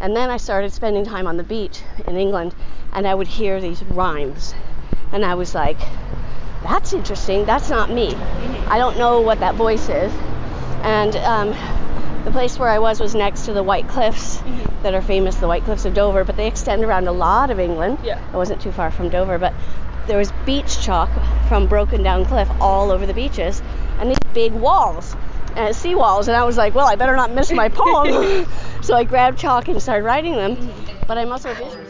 And then I started spending time on the beach in England and I would hear these rhymes. And I was like, that's interesting. That's not me. I don't know what that voice is. And um, the place where I was was next to the White Cliffs Mm-hmm. that are famous, the White Cliffs of Dover, but they extend around a lot of England. Yeah. I wasn't too far from Dover, but there was beach chalk from broken down cliff all over the beaches and these big walls and sea walls and I was like, well, I better not miss my poem. So I grabbed chalk and started writing them. But I'm also a visual.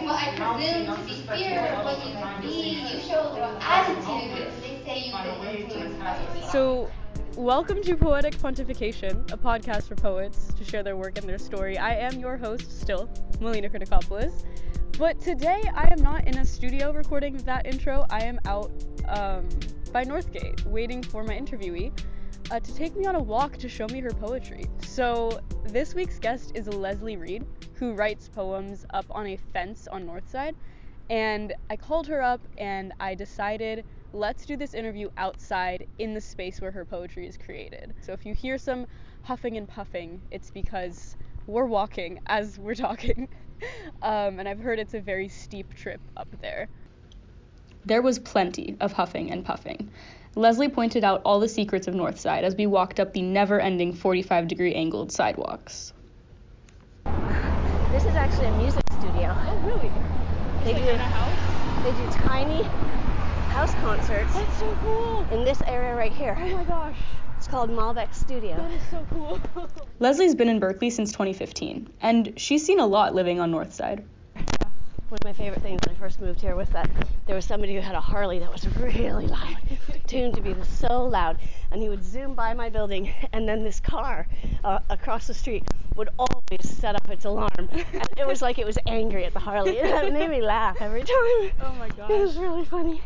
Well, I presume to be feared of what you be, you show real attitude. They say you've been influenced by yourself. So, welcome to Poetic Pontification, a podcast for poets to share their work and their story. I am your host, still, Melina Kritikopoulos. But today I am not in a studio recording that intro. I am out um, by Northgate waiting for my interviewee uh, to take me on a walk to show me her poetry. So, this week's guest is Leslie Reed, who writes poems up on a fence on Northside. And I called her up and I decided let's do this interview outside in the space where her poetry is created. So if you hear some huffing and puffing, it's because we're walking as we're talking. um, and I've heard it's a very steep trip up there. There was plenty of huffing and puffing. Leslie pointed out all the secrets of Northside as we walked up the never ending 45 degree angled sidewalks. This is actually a music studio. Oh, really? They do house? they do tiny house concerts That's so cool! in this area right here. Oh my gosh, It's called Malbec Studio. that is so cool. Leslie's been in Berkeley since 2015, and she's seen a lot living on Northside. One of my favorite things when I first moved here was that there was somebody who had a Harley that was really loud, tuned to be so loud, and he would zoom by my building, and then this car uh, across the street would always set off its alarm, and it was like it was angry at the Harley. It made me laugh every time. Oh my gosh. It was really funny.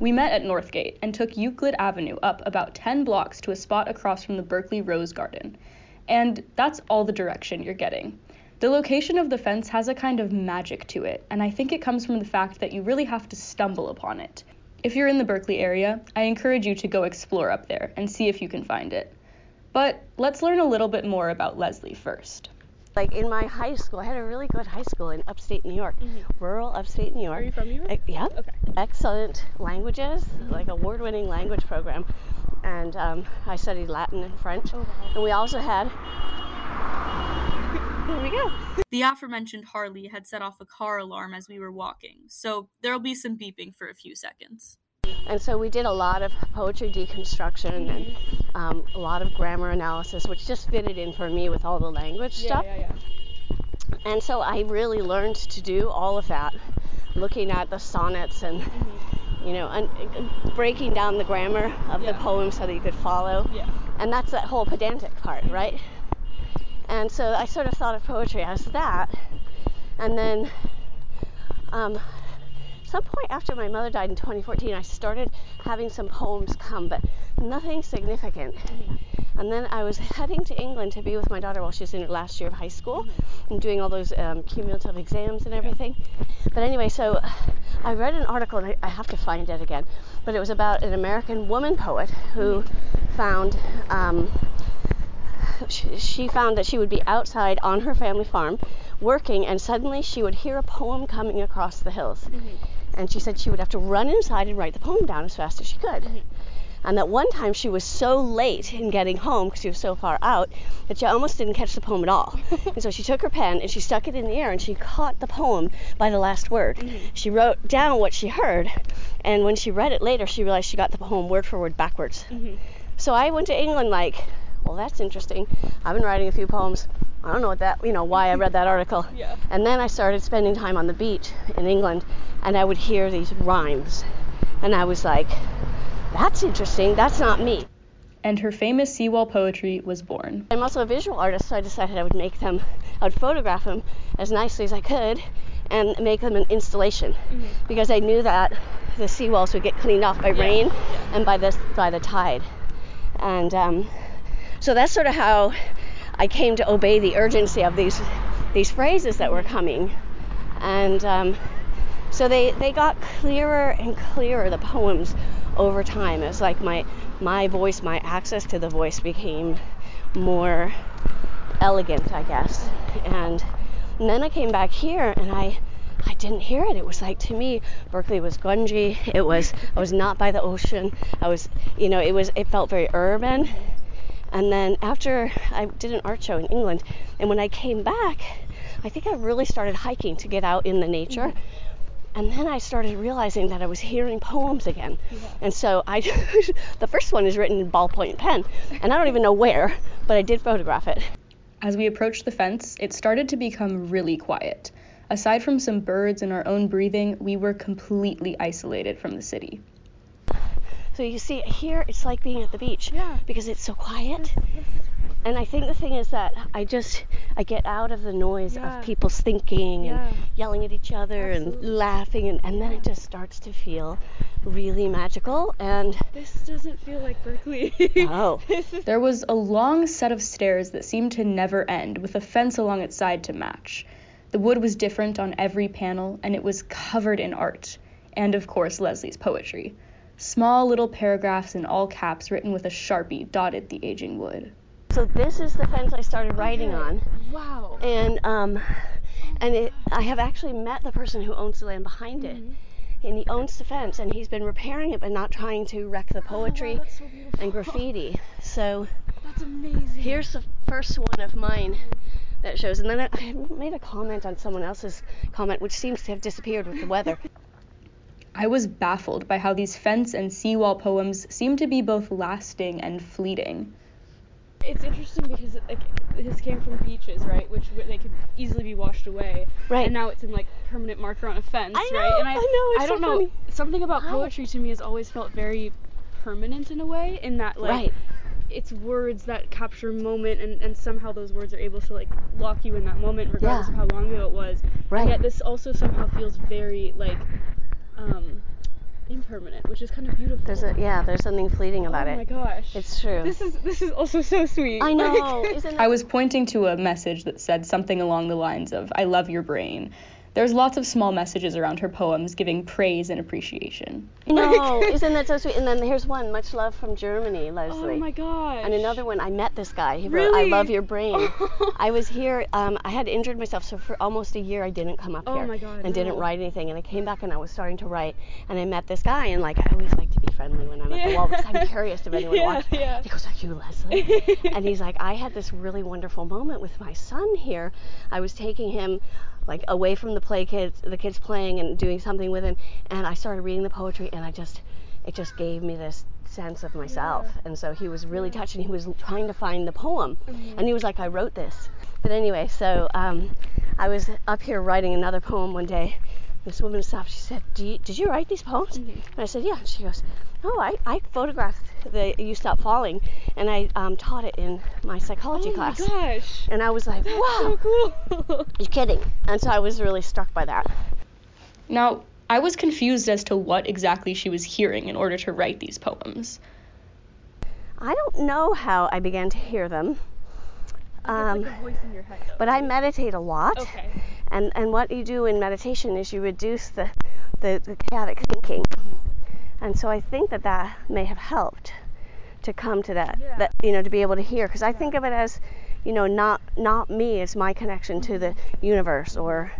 We met at Northgate and took Euclid Avenue up about 10 blocks to a spot across from the Berkeley Rose Garden. And that's all the direction you're getting. The location of the fence has a kind of magic to it, and I think it comes from the fact that you really have to stumble upon it. If you're in the Berkeley area, I encourage you to go explore up there and see if you can find it. But let's learn a little bit more about Leslie first. Like in my high school, I had a really good high school in upstate New York, rural upstate New York. Mm-hmm. Are you from New York? Uh, yeah. Okay. Excellent languages, like award-winning language program, and um, I studied Latin and French. Oh, wow. And we also had. Here we go. The aforementioned Harley had set off a car alarm as we were walking, so there'll be some beeping for a few seconds. And so we did a lot of poetry deconstruction and um, a lot of grammar analysis, which just fitted in for me with all the language stuff. yeah. yeah. And so I really learned to do all of that, looking at the sonnets and, you know, and, and breaking down the grammar of the poem so that you could follow. Yeah. And that's that whole pedantic part, right? And so I sort of thought of poetry as that. And then, um, some point after my mother died in 2014, I started having some poems come, but nothing significant. And then I was heading to England to be with my daughter while she was in her last year of high school and doing all those um, cumulative exams and everything. But anyway, so I read an article, and I, I have to find it again, but it was about an American woman poet who found. Um, she, found that she would be outside on her family farm working, and suddenly she would hear a poem coming across the hills. Mm-hmm. And she said she would have to run inside and write the poem down as fast as she could. Mm-hmm. And that one time she was so late in getting home because she was so far out that she almost didn't catch the poem at all. and so she took her pen and she stuck it in the air and she caught the poem by the last word. Mm-hmm. She wrote down what she heard, and when she read it later, she realized she got the poem word for word backwards. So I went to England like, well, that's interesting. I've been writing a few poems. I don't know what that, you know, why I read that article. Yeah. And then I started spending time on the beach in England, and I would hear these rhymes, and I was like, that's interesting. That's not me. And her famous seawall poetry was born. I'm also a visual artist, so I decided I would make them, I would photograph them as nicely as I could, and make them an installation, because I knew that the seawalls would get cleaned off by rain and by the by the tide, and um, so that's sort of how I came to obey the urgency of these these phrases that were coming, and um, so they they got clearer and clearer the poems over time. It was like my my voice, my access to the voice became more elegant, I guess. And, and then I came back here and I I didn't hear it. It was like to me, Berkeley was grungy. It was I was not by the ocean. I was, you know, it was it felt very urban. And then after I did an art show in England, and when I came back, I think I really started hiking to get out in the nature. Mm-hmm. And then I started realizing that I was hearing poems again. And so I, the first one is written in ballpoint pen, and I don't even know where, but I did photograph it. As we approached the fence, it started to become really quiet. Aside from some birds and our own breathing, we were completely isolated from the city. So you see, here it's like being at the beach Yeah. because it's so quiet. And I think the thing is that I just I get out of the noise Yeah. of people's thinking Yeah. and yelling at each other Absolutely. and laughing and, and then it just starts to feel really magical and This doesn't feel like Berkeley. oh There was a long set of stairs that seemed to never end, with a fence along its side to match. The wood was different on every panel, and it was covered in art. And of course, Leslie's poetry. Small little paragraphs in all caps written with a sharpie dotted the aging wood. so this is the fence I started writing on Wow. and um and it, I have actually met the person who owns the land behind it and he owns the fence and he's been repairing it but not trying to wreck the poetry that's so and graffiti so That's amazing. Here's the first one of mine that shows, and then I, I made a comment on someone else's comment, which seems to have disappeared with the weather. I was baffled by how these fence and seawall poems seem to be both lasting and fleeting. It's interesting because like his came from beaches, right, which w- they could easily be washed away, Right. and now it's in like permanent marker on a fence, I right? know, And I know, it's I don't know. funny. Something about poetry to me has always felt very permanent in a way, in that like right. it's words that capture moment, and and somehow those words are able to like lock you in that moment, regardless Yeah. of how long ago it was. Right. And yet this also somehow feels very like um impermanent, which is kind of beautiful. There's a yeah. There's something fleeting about it. oh my it. gosh. It's true. This is this is also so sweet. I Like- know. Isn't I was pointing to a message that said something along the lines of "I love your brain." There's lots of small messages around her poems giving praise and appreciation. No, isn't that so sweet? And then here's one, much love from Germany, Leslie. Oh my gosh. And another one, I met this guy. He wrote, "I love your brain." I was here. Um, I had injured myself, so for almost a year I didn't come up Oh here my God, and didn't write anything. And I came back and I was starting to write, and I met this guy. And like I always like to be friendly when I'm at the wall because I'm curious if anyone Yeah, watches. yeah. He goes, "Are you Leslie?" and he's like, "I had this really wonderful moment with my son here. I was taking him." Like away from the play kids, the kids playing and doing something with him, and I started reading the poetry, and I just, it just gave me this sense of myself. And so he was really touched, and he was trying to find the poem, Mm-hmm. and he was like, I wrote this. But anyway, so um, I was up here writing another poem one day. This woman stopped. She said, Do you, "Did you write these poems?" Mm-hmm. And I said, "Yeah." And she goes, "Oh, I, I photographed the You Stop Falling, and I um, taught it in my psychology oh class." my gosh. And I was like, That's "Wow, so cool. you're kidding!" And so I was really struck by that. now, I was confused as to what exactly she was hearing in order to write these poems. I don't know how I began to hear them, um, voice in your head, though. but I meditate a lot. Okay. And and what you do in meditation is you reduce the the, the chaotic thinking. And so I think that that may have helped to come to that Yeah. that you know to be able to hear because I think of it as you know not not me it's my connection to the universe or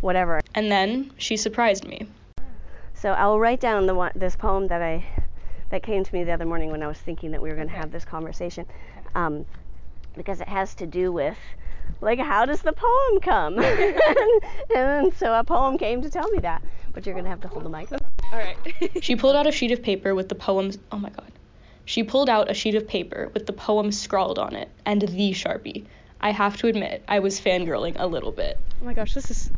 whatever. And then she surprised me. So I'll write down the one this poem that I that came to me the other morning when I was thinking that we were going to have this conversation, um, because it has to do with like how does the poem come? and, and so a poem came to tell me that. But you're going to have to hold the mic. All right. she pulled out a sheet of paper with the poems. Oh my god. She pulled out a sheet of paper with the poem scrawled on it and the Sharpie. I have to admit, I was fangirling a little bit. Oh my gosh, this is.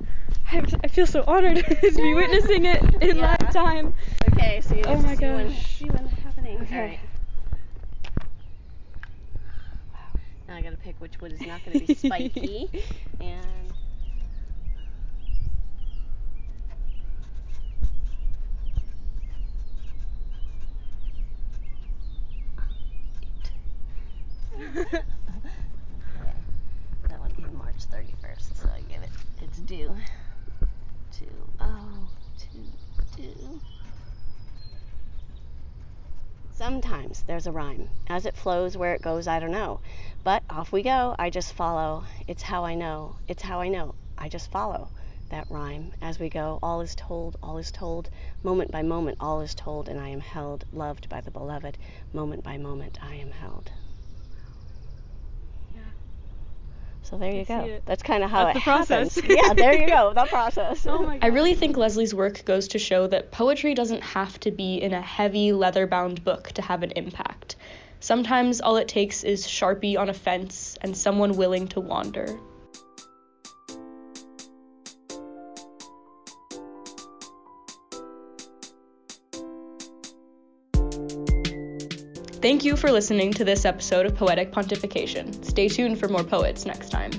I, I feel so honored to be witnessing it in Yeah. live time. Okay, so you Oh have to my see when, gosh. see when happening. Okay. All right. Wow. Now I got to pick which wood is not to be spiky. and that one came March 31st, so I give it its due. Two oh two two. So Sometimes there's a rhyme. As it flows, where it goes, I don't know. But off we go. I just follow. It's how I know. It's how I know. I just follow that rhyme as we go. All is told, all is told. Moment by moment, all is told, and I am held, loved by the beloved. Moment by moment, I am held. Yeah. So there you I go. That's kind of how That's it the process. happens. yeah, there you go. The process. Oh my I really think Leslie's work goes to show that poetry doesn't have to be in a heavy leather bound book to have an impact. Sometimes all it takes is Sharpie on a fence and someone willing to wander. Thank you for listening to this episode of Poetic Pontification. Stay tuned for more poets next time.